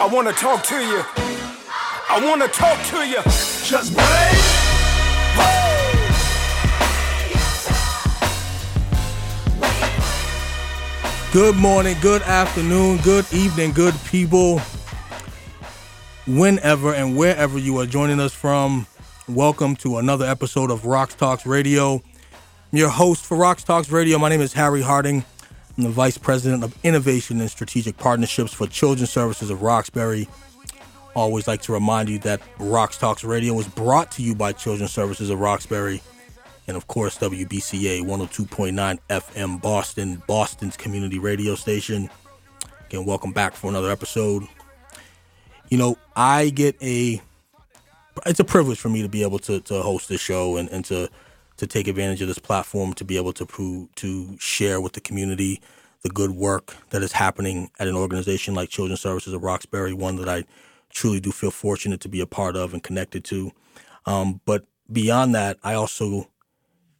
I wanna talk to you. I wanna talk to you. Just break. Good morning, good afternoon, good evening, good people. Whenever and wherever you are joining us from, welcome to another episode of RoxTalks Radio. I'm your host for RoxTalks Radio. My name is Harry Harding. The Vice President of Innovation and Strategic Partnerships for Children's Services of Roxbury. Always like to remind you that RoxTalks Radio was brought to you by Children's Services of Roxbury and of course WBCA 102.9 FM Boston, Boston's community radio station. Again, welcome back for another episode. You know, I get a it's a privilege for me to be able to, to host this show and, and to to take advantage of this platform to be able to prove, to share with the community the good work that is happening at an organization like Children's Services of Roxbury, one that I truly do feel fortunate to be a part of and connected to. Um, but beyond that, I also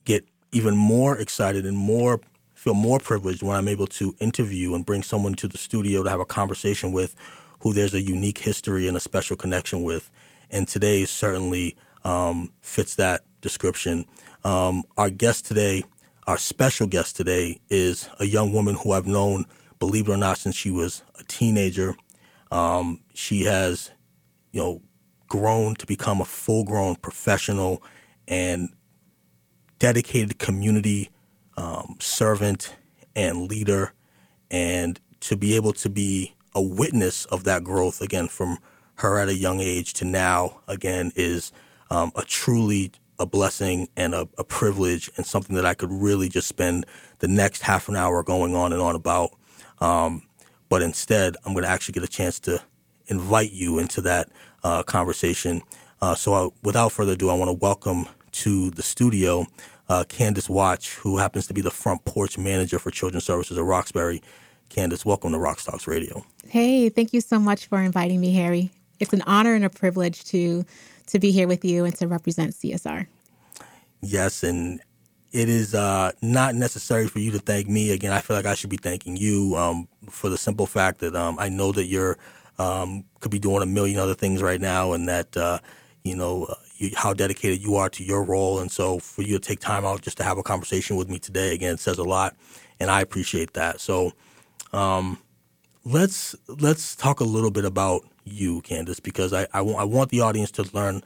get even more excited and more feel more privileged when I'm able to interview and bring someone to the studio to have a conversation with who there's a unique history and a special connection with. And today certainly um, fits that description. Um, our guest today, our special guest today, is a young woman who I've known, believe it or not, since she was a teenager. Um, she has, you know, grown to become a full-grown professional and dedicated community um, servant and leader, and to be able to be a witness of that growth again from her at a young age to now again is um, a truly a blessing and a, a, privilege and something that I could really just spend the next half an hour going on and on about. Um, but instead, I'm going to actually get a chance to invite you into that uh, conversation. Uh, so, I, without further ado, I want to welcome to the studio uh, Candice Watch, who happens to be the front porch manager for Children's Services at Roxbury. Candice, welcome to Rock Talks Radio. Hey, thank you so much for inviting me, Harry. It's an honor and a privilege to to be here with you and to represent CSR. Yes, and it is uh, not necessary for you to thank me. Again, I feel like I should be thanking you um, for the simple fact that um, I know that you're um, could be doing a million other things right now, and that uh, you know uh, you, how dedicated you are to your role. And so, for you to take time out just to have a conversation with me today, again, says a lot, and I appreciate that. So, um, let's let's talk a little bit about you, Candice, because I, I, w- I want the audience to learn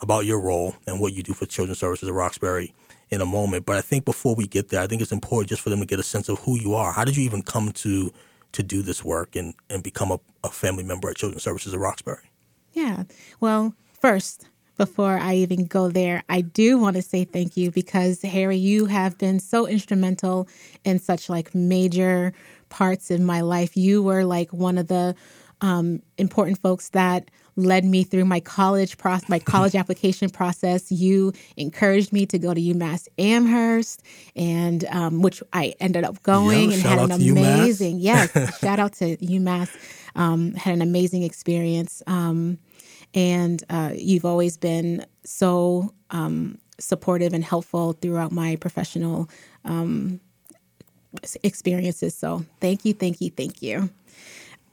about your role and what you do for Children's Services at Roxbury in a moment. But I think before we get there, I think it's important just for them to get a sense of who you are. How did you even come to to do this work and, and become a, a family member at Children's Services at Roxbury? Yeah. Well, first, before I even go there, I do want to say thank you because Harry, you have been so instrumental in such like major parts in my life. You were like one of the um, important folks that led me through my college process, my college application process. You encouraged me to go to UMass Amherst, and um, which I ended up going and had an amazing yes, shout out to UMass. Um, had an amazing experience, um, and uh, you've always been so um, supportive and helpful throughout my professional um, experiences. So thank you, thank you, thank you.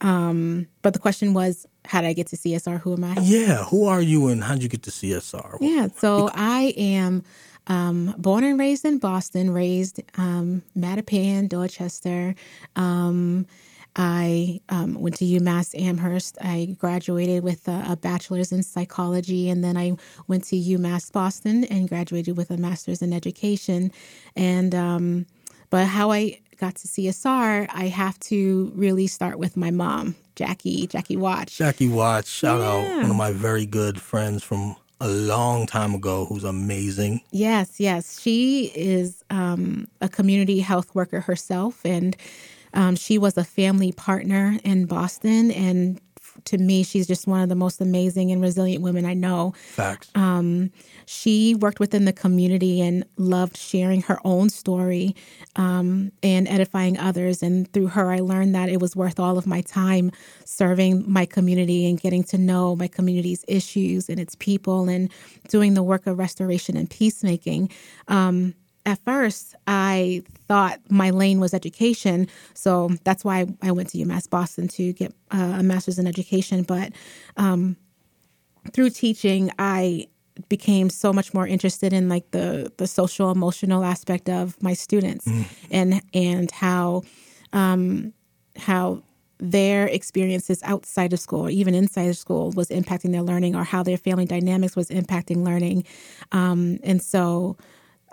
Um, but the question was, how did I get to CSR? Who am I? Yeah, who are you and how did you get to CSR? Yeah, so I am um, born and raised in Boston, raised um, Mattapan, Dorchester. Um, I um, went to UMass Amherst. I graduated with a, a, bachelor's in psychology, and then I went to UMass Boston and graduated with a master's in education. And um, but how I got to CSR, I have to really start with my mom, Jackie, Jackie Watch. Jackie Watch, shout yeah. out one of my very good friends from a long time ago who's amazing. Yes, yes. She is um, a community health worker herself, and um, she was a family partner in Boston and to me, she's just one of the most amazing and resilient women I know. Facts. Um, she worked within the community and loved sharing her own story um, and edifying others. And through her, I learned that it was worth all of my time serving my community and getting to know my community's issues and its people and doing the work of restoration and peacemaking. Um, at first, I thought my lane was education. So that's why I went to UMass Boston to get uh, a master's in education. But um, through teaching, I became so much more interested in like the the social emotional aspect of my students mm. and and how um, how their experiences outside of school or even inside of school was impacting their learning or how their family dynamics was impacting learning um, and so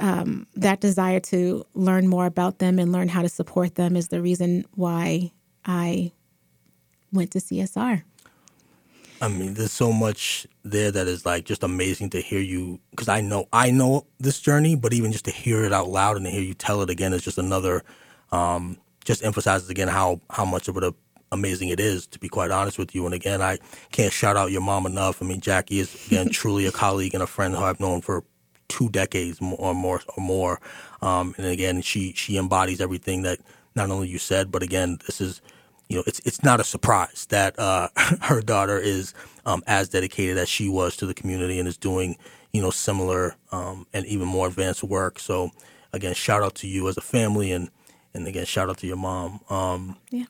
um, that desire to learn more about them and learn how to support them is the reason why i went to csr I mean, there's so much there that is like just amazing to hear you because I know I know this journey, but even just to hear it out loud and to hear you tell it again is just another, um, just emphasizes again how how much of a amazing it is to be quite honest with you. And again, I can't shout out your mom enough. I mean, Jackie is again truly a colleague and a friend who I've known for two decades or more or more. Um, and again, she she embodies everything that not only you said, but again, this is you know, it's it's not a surprise that uh, her daughter is um, as dedicated as she was to the community and is doing you know similar um, and even more advanced work. So again, shout out to you as a family and and again shout out to your mom. Um, yeah.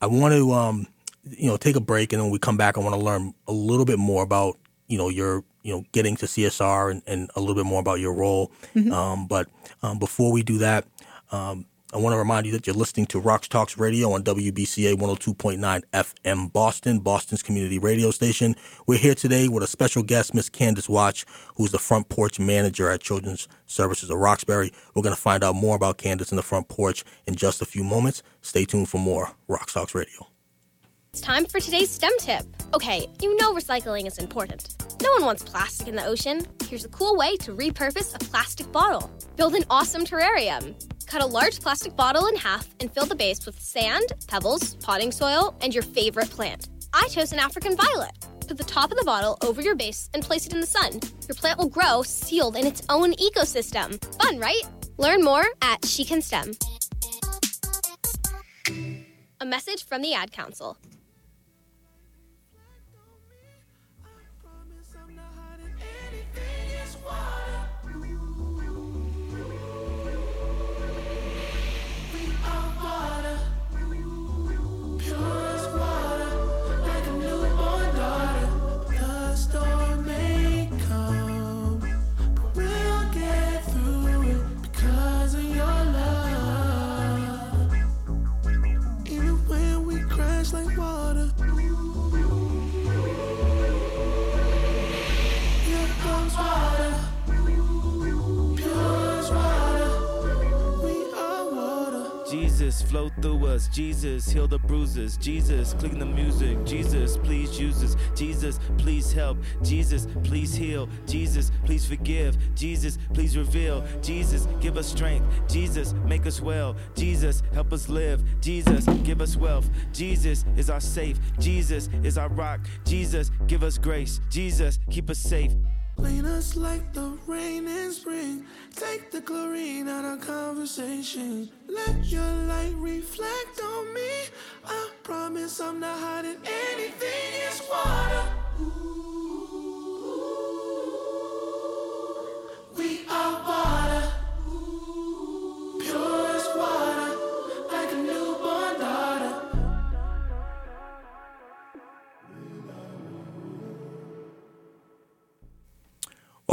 I want to um, you know take a break and then when we come back. I want to learn a little bit more about you know your you know getting to CSR and, and a little bit more about your role. Mm-hmm. Um, but um, before we do that. Um, I want to remind you that you're listening to RoxTalks Radio on WBCA 102.9 FM Boston, Boston's community radio station. We're here today with a special guest, Miss Candice Watch, who's the front porch manager at Children's Services of Roxbury. We're going to find out more about Candice in the front porch in just a few moments. Stay tuned for more RoxTalks Radio. It's time for today's STEM tip. Okay, you know recycling is important. No one wants plastic in the ocean. Here's a cool way to repurpose a plastic bottle. Build an awesome terrarium. Cut a large plastic bottle in half and fill the base with sand, pebbles, potting soil, and your favorite plant. I chose an African violet. Put the top of the bottle over your base and place it in the sun. Your plant will grow sealed in its own ecosystem. Fun, right? Learn more at She Can STEM. A message from the Ad Council. Through us. Jesus, heal the bruises. Jesus, clean the music. Jesus, please use us. Jesus, please help. Jesus, please heal. Jesus, please forgive. Jesus, please reveal. Jesus, give us strength. Jesus, make us well. Jesus, help us live. Jesus, give us wealth. Jesus is our safe. Jesus is our rock. Jesus, give us grace. Jesus, keep us safe. Clean us like the rain in spring. Take the chlorine out of conversation. Let your light reflect on me. I promise I'm not hiding anything. It's water.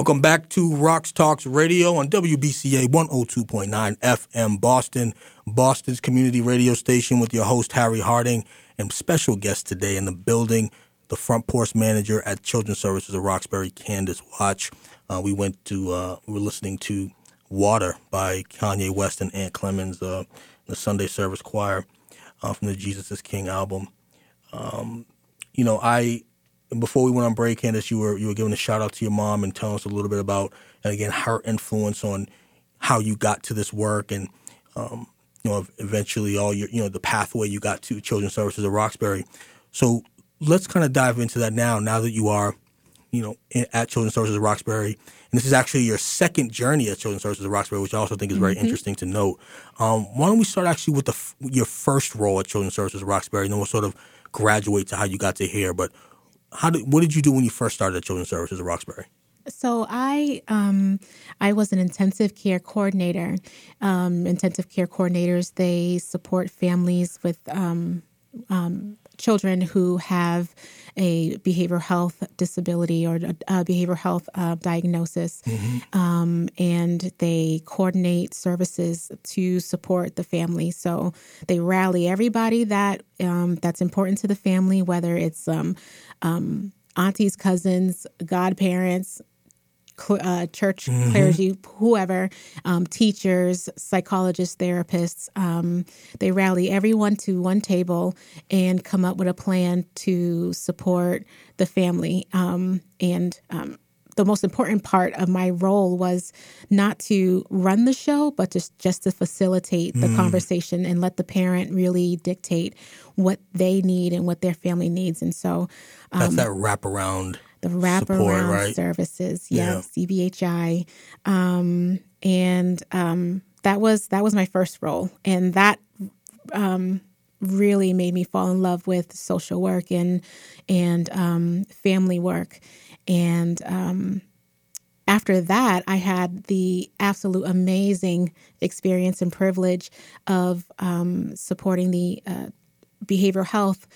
Welcome back to RoxTalks Radio on WBCA 102.9 FM Boston, Boston's community radio station with your host Harry Harding and special guest today in the building, the front porch manager at Children's Services of Roxbury, Candice Watch. Uh, we went to, uh, we were listening to Water by Kanye West and Ant Clemons, uh, the Sunday Service Choir uh, from the Jesus is King album. Um, you know, I before we went on break, Candice, you were you were giving a shout out to your mom and telling us a little bit about, and again, her influence on how you got to this work, and um, you know, eventually all your you know the pathway you got to Children's Services of Roxbury. So let's kind of dive into that now. Now that you are, you know, at Children's Services of Roxbury, and this is actually your second journey at Children's Services of Roxbury, which I also think is very mm-hmm. interesting to note. Um, why don't we start actually with the your first role at Children's Services of Roxbury, and then we'll sort of graduate to how you got to here. But how did what did you do when you first started at Children's Services of Roxbury? So I um, I was an intensive care coordinator. Um, intensive care coordinators they support families with um, um, children who have a behavioral health disability or a, behavioral health uh, diagnosis, um, and they coordinate services to support the family. So they rally everybody that um, that's important to the family, whether it's um, um, aunties, cousins, godparents, uh, church clergy, whoever, um, teachers, psychologists, therapists. Um, they rally everyone to one table and come up with a plan to support the family. Um, and um, the most important part of my role was not to run the show, but just just to facilitate the conversation and let the parent really dictate what they need and what their family needs. And so That's that wraparound. The wraparound right? services. Yeah. Yes, CBHI, um, and um, that was that was my first role, and that um, really made me fall in love with social work and and um, family work, and um, after that, I had the absolute amazing experience and privilege of um, supporting the uh, behavioral health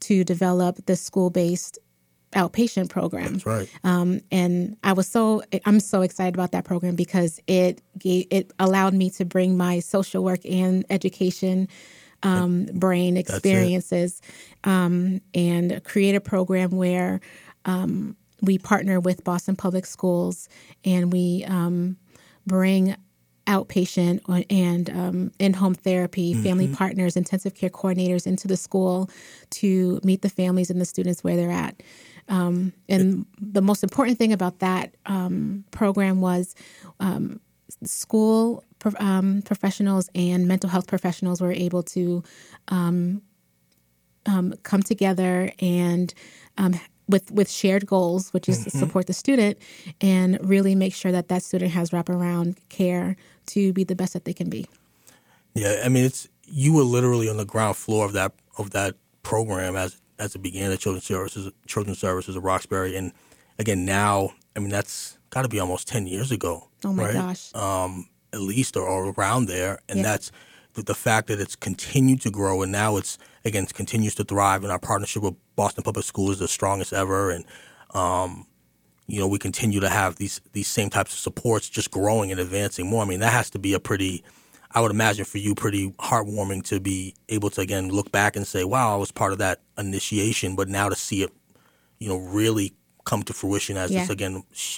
to develop the school based outpatient program. That's right. Um, and I was so I'm so excited about that program because it gave, it allowed me to bring my social work and education um, brain experiences um, and create a program where um, we partner with Boston Public Schools and we um, bring outpatient and um, in-home therapy, family partners, intensive care coordinators into the school to meet the families and the students where they're at. Um, and the most important thing about that um, program was um, school um, professionals and mental health professionals were able to um, um, come together and um, with with shared goals, which is to support the student and really make sure that that student has wraparound care to be the best that they can be. Yeah, I mean, it's you were literally on the ground floor of that of that program as as it began at Children's Services Children's Services of Roxbury, and again now, I mean, that's got to be almost ten years ago. Oh my right? gosh. um, at least or, or around there, and Yeah. that's the, the fact that it's continued to grow, and now it's again it continues to thrive, and our partnership with Boston Public Schools is the strongest ever, and um, you know we continue to have these these same types of supports just growing and advancing more. I mean that has to be a pretty, I would imagine for you, pretty heartwarming to be able to again look back and say, wow, I was part of that initiation, but now to see it, you know, really come to fruition as Yeah. this again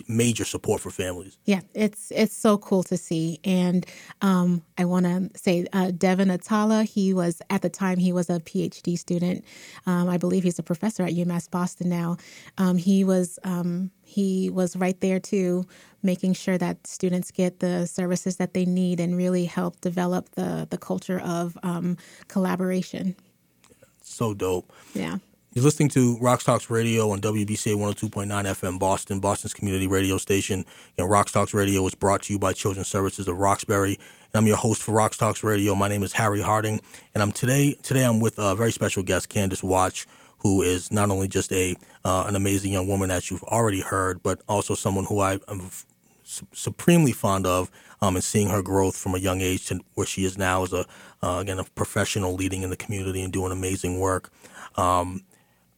major support for families. Yeah, it's it's so cool to see, and um, I want to say uh, Devin Atala. He was at the time he was a PhD student. Um, I believe he's a professor at UMass Boston now. Um, he was um, he was right there too, making sure that students get the services that they need and really help develop the the culture of um, collaboration. So dope. Yeah. You're listening to Rock Talks Radio on WBCA 102.9 FM Boston, Boston's community radio station. And Rock Talks Radio is brought to you by Children's Services of Roxbury. And I'm your host for Rock Talks Radio. My name is Harry Harding, and I'm today today I'm with a very special guest, Candice Watch, who is not only just a uh, an amazing young woman that you've already heard, but also someone who I am su- supremely fond of, um, and seeing her growth from a young age to where she is now as a uh, again a professional leading in the community and doing amazing work. Um,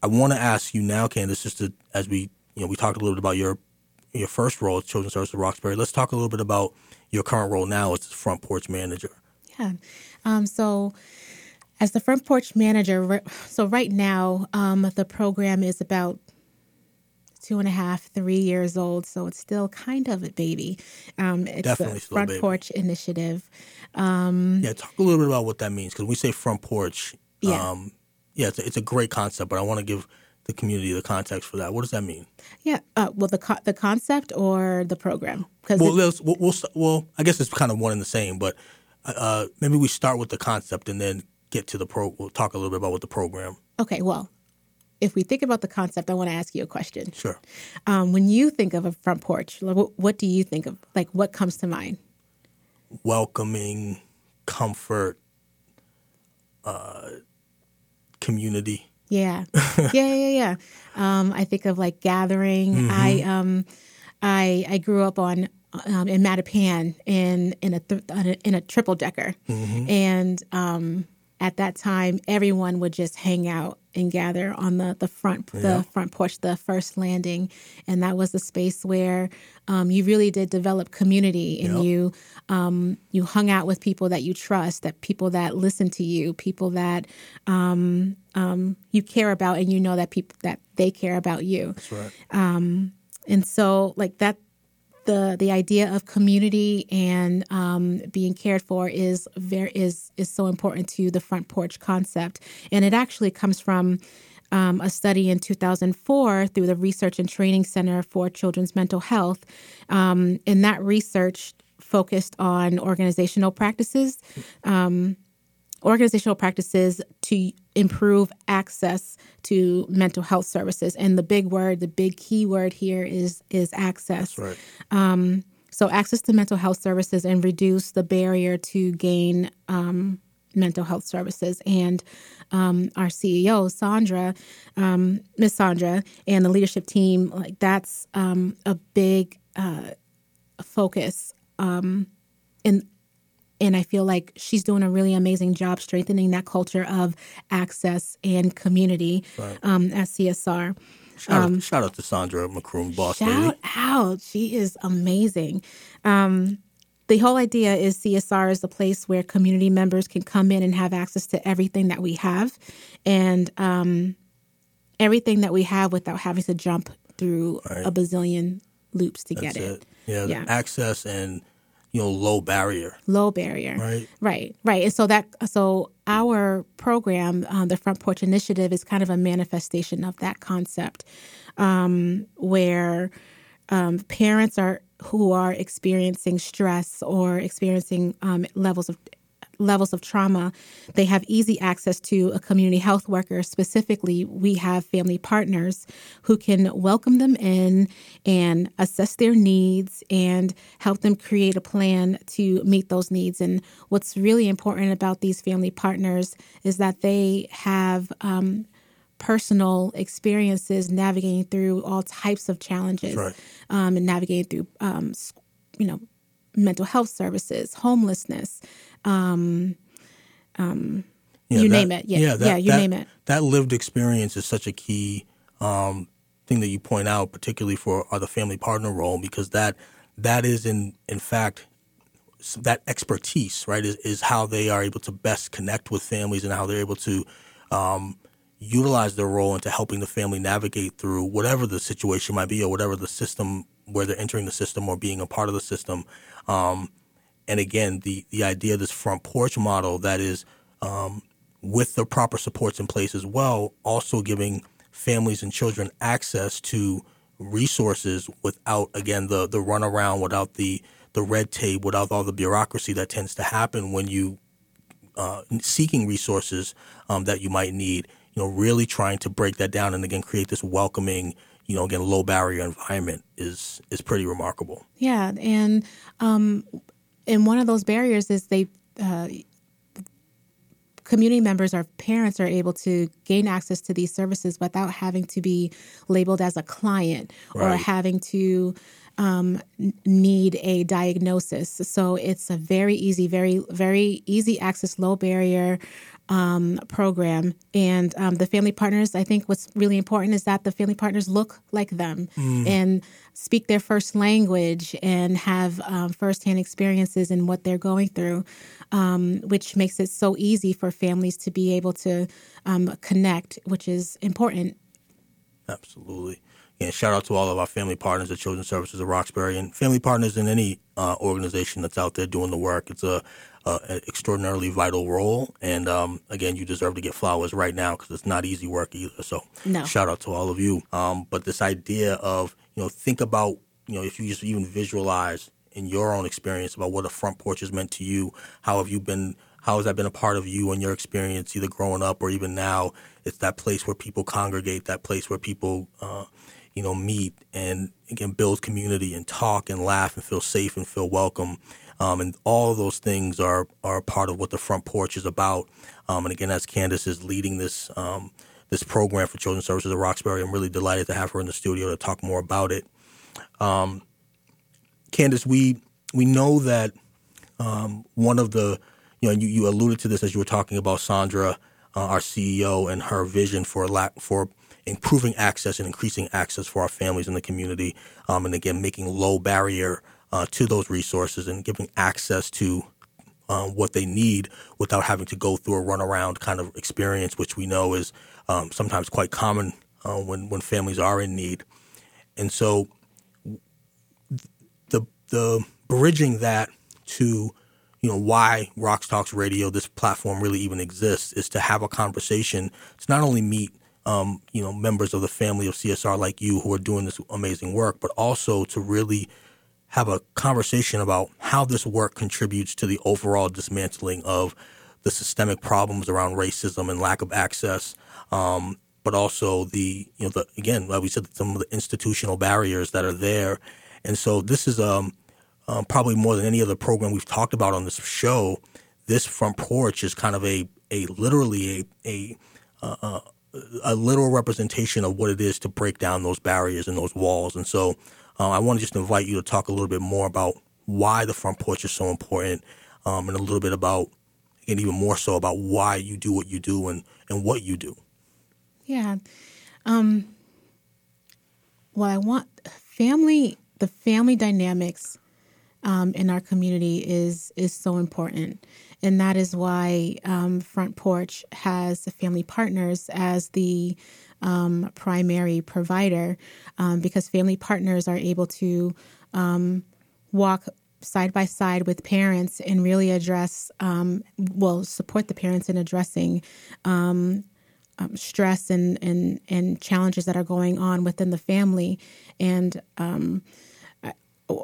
I want to ask you now, Candice, just to, as we you know we talked a little bit about your your first role at Children's Service of Roxbury. Let's talk a little bit about your current role now as front porch manager. Yeah. Um, so, as the front porch manager, so right now, um, the program is about two and a half, three years old. So it's still kind of a baby. Um, it's Definitely the a front porch initiative. Um, Yeah, talk a little bit about what that means because we say front porch. Yeah. Um, yeah, it's a, it's a great concept, but I want to give the community the context for that. What does that mean? yeah. Uh, well, the co- the concept or the program? Because Well, let's, we'll, we'll st- well, I guess it's kind of one and the same, but uh, maybe we start with the concept and then get to the pro. We'll talk a little bit about what the program. okay, well, if we think about the concept, I want to ask you a question. Sure. Um, when you think of a front porch, what, what do you think of? Like, what comes to mind? welcoming, comfort, uh, community. Yeah, yeah, yeah, yeah. Um, I think of like gathering. I um, I I grew up on um, in Mattapan in in a th- in a triple decker, Mm-hmm. and um, at that time everyone would just hang out and gather on the the front the Yeah. front porch, the first landing, and that was the space where um, you really did develop community, and Yep. you um, you hung out with people that you trust, that people that listen to you, people that um, um, you care about, and you know that people that they care about you. That's right. And so, like that, the the idea of community and um, being cared for is very is is so important to the front porch concept, and it actually comes from. Um, a study in 2004 through the Research and Training Center for Children's Mental Health. Um, and that research focused on organizational practices, um, organizational practices to improve access to mental health services. And the big word, the big key word here is is access. Right. So access to mental health services and reduce the barrier to gain um, mental health services. And um, our CEO, Sandra, um, Miss Sandra, and the leadership team, like that's um, a big uh, focus. Um, and I feel like she's doing a really amazing job strengthening that culture of access and community um, at CSR. Shout, out, shout out to Sandra McCroom, boss lady. Shout out. She is amazing. Um, the whole idea is CSR is a place where community members can come in and have access to everything that we have and um, everything that we have without having to jump through a bazillion loops to That's get it. Yeah, Yeah. access and you know low barrier. Low barrier. Right. Right, right. And so that so our program, um, the Front Porch Initiative, is kind of a manifestation of that concept, um, where um, parents are who are experiencing stress or experiencing um, levels of levels of trauma, they have easy access to a community health worker. Specifically, we have family partners who can welcome them in and assess their needs and help them create a plan to meet those needs. And what's really important about these family partners is that they have um, personal experiences navigating through all types of challenges Right. um, and navigating through, um, you know, mental health services, homelessness, Yeah, You name it. Yeah. Yeah, you that- name it. That lived experience is such a key um, thing that you point out, particularly for uh, the family partner role, because that that is in in fact that expertise, right, is, is how they are able to best connect with families and how they're able to um, utilize their role into helping the family navigate through whatever the situation might be or whatever the system where they're entering the system or being a part of the system. Um, and again, the the idea of this front porch model that is um, with the proper supports in place as well, also giving families and children access to resources without again the the runaround, without the the red tape, without all the bureaucracy that tends to happen when you uh, seeking resources um, that you might need. You know, really trying to break that down and again create this welcoming, you know, again low barrier environment is is pretty remarkable. Yeah, and um, and one of those barriers is they uh, community members or parents are able to gain access to these services without having to be labeled as a client or having to um, need a diagnosis. So it's a very easy, very very easy access, low barrier um, program. And um, the family partners, I think what's really important is that the family partners look like them and speak their first language and have um, firsthand experiences in what they're going through, um, which makes it so easy for families to be able to um, connect, which is important. Absolutely. And shout out to all of our family partners at Children's Services of Roxbury and family partners in any uh, organization that's out there doing the work. It's a, a an extraordinarily vital role, and um, again, you deserve to get flowers right now because it's not easy work either. So, No. shout out to all of you. Um, but this idea of you know think about you know if you just even visualize in your own experience about what a front porch has meant to you, how have you been how has that been a part of you and your experience, either growing up or even now? It's that place where people congregate, that place where people, uh, you know, meet and again build community and talk and laugh and feel safe and feel welcome. Um, and all those things are are part of what the front porch is about. Um, and again, as Candice is leading this um, this program for Children's Services of Roxbury, I'm really delighted to have her in the studio to talk more about it. Um, Candice, we we know that um, one of the you know you, you alluded to this as you were talking about Sandra, uh, our CEO, and her vision for lack for improving access and increasing access for our families in the community, um, and again making low barrier uh, to those resources and giving access to um, what they need without having to go through a runaround kind of experience, which we know is um, sometimes quite common uh, when when families are in need. And so, the the bridging that to you know why RoxTalks Radio, this platform really even exists, is to have a conversation. It's not only meet um, you know members of the family of CSR like you who are doing this amazing work, but also to really have a conversation about how this work contributes to the overall dismantling of the systemic problems around racism and lack of access, um, but also the you know the again like we said some of the institutional barriers that are there, and so this is um, um, probably more than any other program we've talked about on this show. This front porch is kind of a a literally a a uh, a literal representation of what it is to break down those barriers and those walls, and so uh, I want to just invite you to talk a little bit more about why the front porch is so important, um, and a little bit about, and even more so about why you do what you do and and what you do. Yeah. Um, well, I want family. The family dynamics um, in our community is is so important, and that is why um, Front Porch has family partners as the um, primary provider um, because family partners are able to um, walk side by side with parents and really address, um, well, support the parents in addressing um, um, stress and, and, and challenges that are going on within the family. And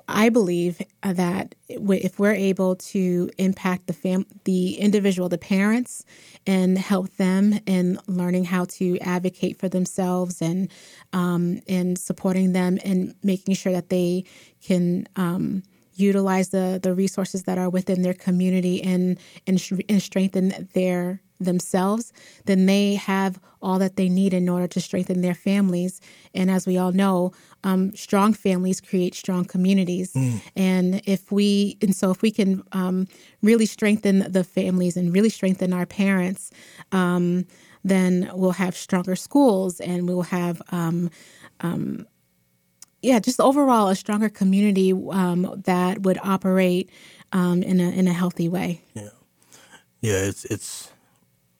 I believe that if we're able to impact the fam, the individual, the parents, and help them in learning how to advocate for themselves and um, supporting them and making sure that they can um, utilize the the resources that are within their community and and, and strengthen their themselves, then they have all that they need in order to strengthen their families. And as we all know, um, strong families create strong communities. Mm. And if we, and so if we can um, really strengthen the families and really strengthen our parents, um, then we'll have stronger schools and we'll have, um, um, yeah, just overall a stronger community um, that would operate um, in a in a healthy way. Yeah, yeah, it's it's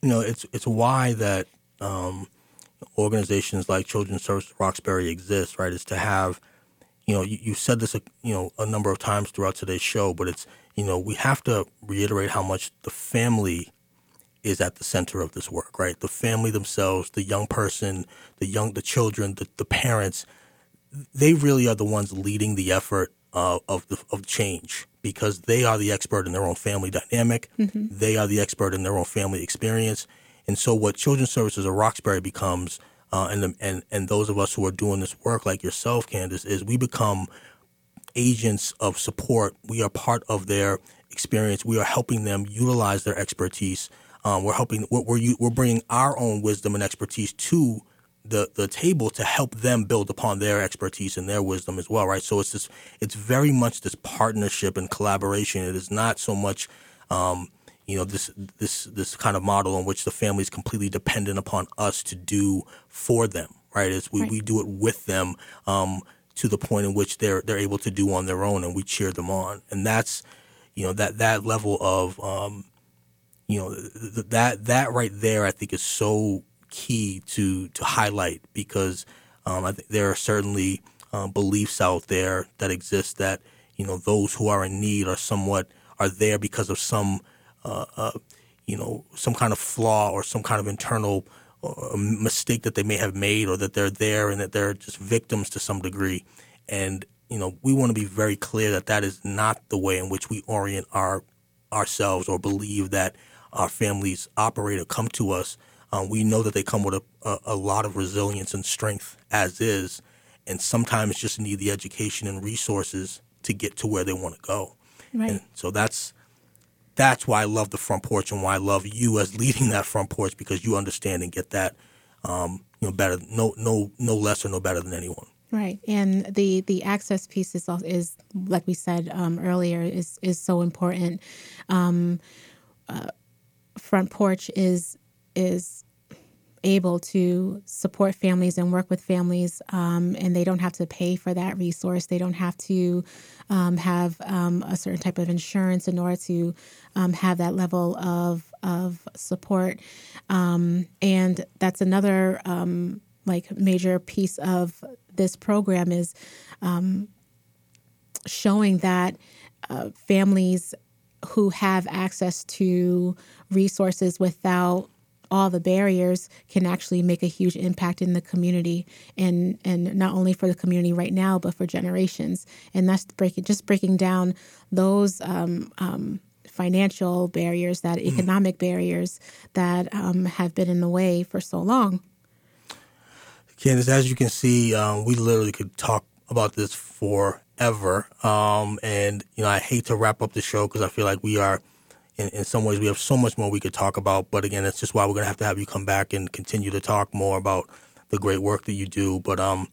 you know, it's it's why that um, organizations like Children's Service Roxbury exist, right? Is to have, you know, you, you said this, a, you know, a number of times throughout today's show, but it's, you know, we have to reiterate how much the family is at the center of this work, right? The family themselves, the young person, the young, the children, the, the parents, they really are the ones leading the effort uh, of the, of change because they are the expert in their own family dynamic. Mm-hmm. They are the expert in their own family experience. And so, what Children's Services of Roxbury becomes, uh, and, the, and and those of us who are doing this work, like yourself, Candice, is we become agents of support. We are part of their experience. We are helping them utilize their expertise. Um, we're helping. We're, we're we're bringing our own wisdom and expertise to the the table to help them build upon their expertise and their wisdom as well, right? So it's this it's very much this partnership and collaboration. It is not so much um, you know this this this kind of model in which the family is completely dependent upon us to do for them, right? It's we, right. we do it with them um, to the point in which they're they're able to do on their own, and we cheer them on, and that's you know that that level of um, you know th- that that right there, I think is so key to to highlight because um, I think there are certainly uh, beliefs out there that exist that you know those who are in need are somewhat are there because of some uh, uh, you know some kind of flaw or some kind of internal uh, mistake that they may have made or that they're there and that they're just victims to some degree. And you know we want to be very clear that that is not the way in which we orient our ourselves or believe that our families operate or come to us um, we know that they come with a, a, a, lot of resilience and strength as is, and sometimes just need the education and resources to get to where they want to go. Right. And so that's that's why I love the front porch and why I love you as leading that front porch because you understand and get that, um, you know, better, no, no, no less or no better than anyone. Right, and the the access piece is is like we said um, earlier is is so important. Um, uh, front porch is is able to support families and work with families, um, and they don't have to pay for that resource. They don't have to um, have um, a certain type of insurance in order to um, have that level of of support. Um, and that's another um, like major piece of this program is showing that uh, families who have access to resources without all the barriers can actually make a huge impact in the community and and not only for the community right now but for generations. And that's breaking just breaking down those um, um, financial barriers that mm. economic barriers that um, have been in the way for so long. Candice as you can see um, we literally could talk about this forever. Um, and you know i hate to wrap up the show because i feel like we are in, in some ways we have so much more we could talk about. But again, it's just why we're going to have to have you come back and continue to talk more about the great work that you do. But um,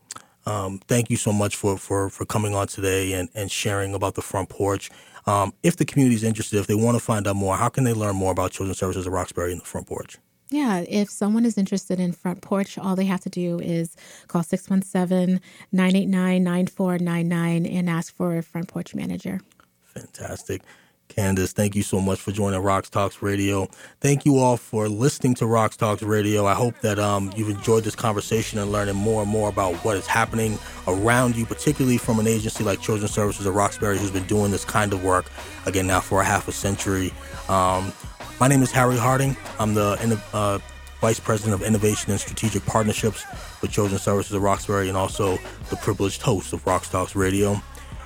um, thank you so much for, for, for coming on today and, and sharing about the front porch. Um, if the community is interested, if they want to find out more, how can they learn more about Children's Services of Roxbury and the front porch? Yeah, if someone is interested in Front Porch, all they have to do is call 617 989 9499 and ask for a Front Porch manager. Fantastic. Candice, thank you so much for joining RoxTalks Radio. Thank you all for listening to RoxTalks Radio. I hope that um, you've enjoyed this conversation and learning more and more about what is happening around you, particularly from an agency like Children's Services of Roxbury, who's been doing this kind of work again now for a half a century. Um, my name is Harry Harding. I'm the uh, Vice President of Innovation and Strategic Partnerships with Children's Services of Roxbury and also the privileged host of RoxTalks Radio.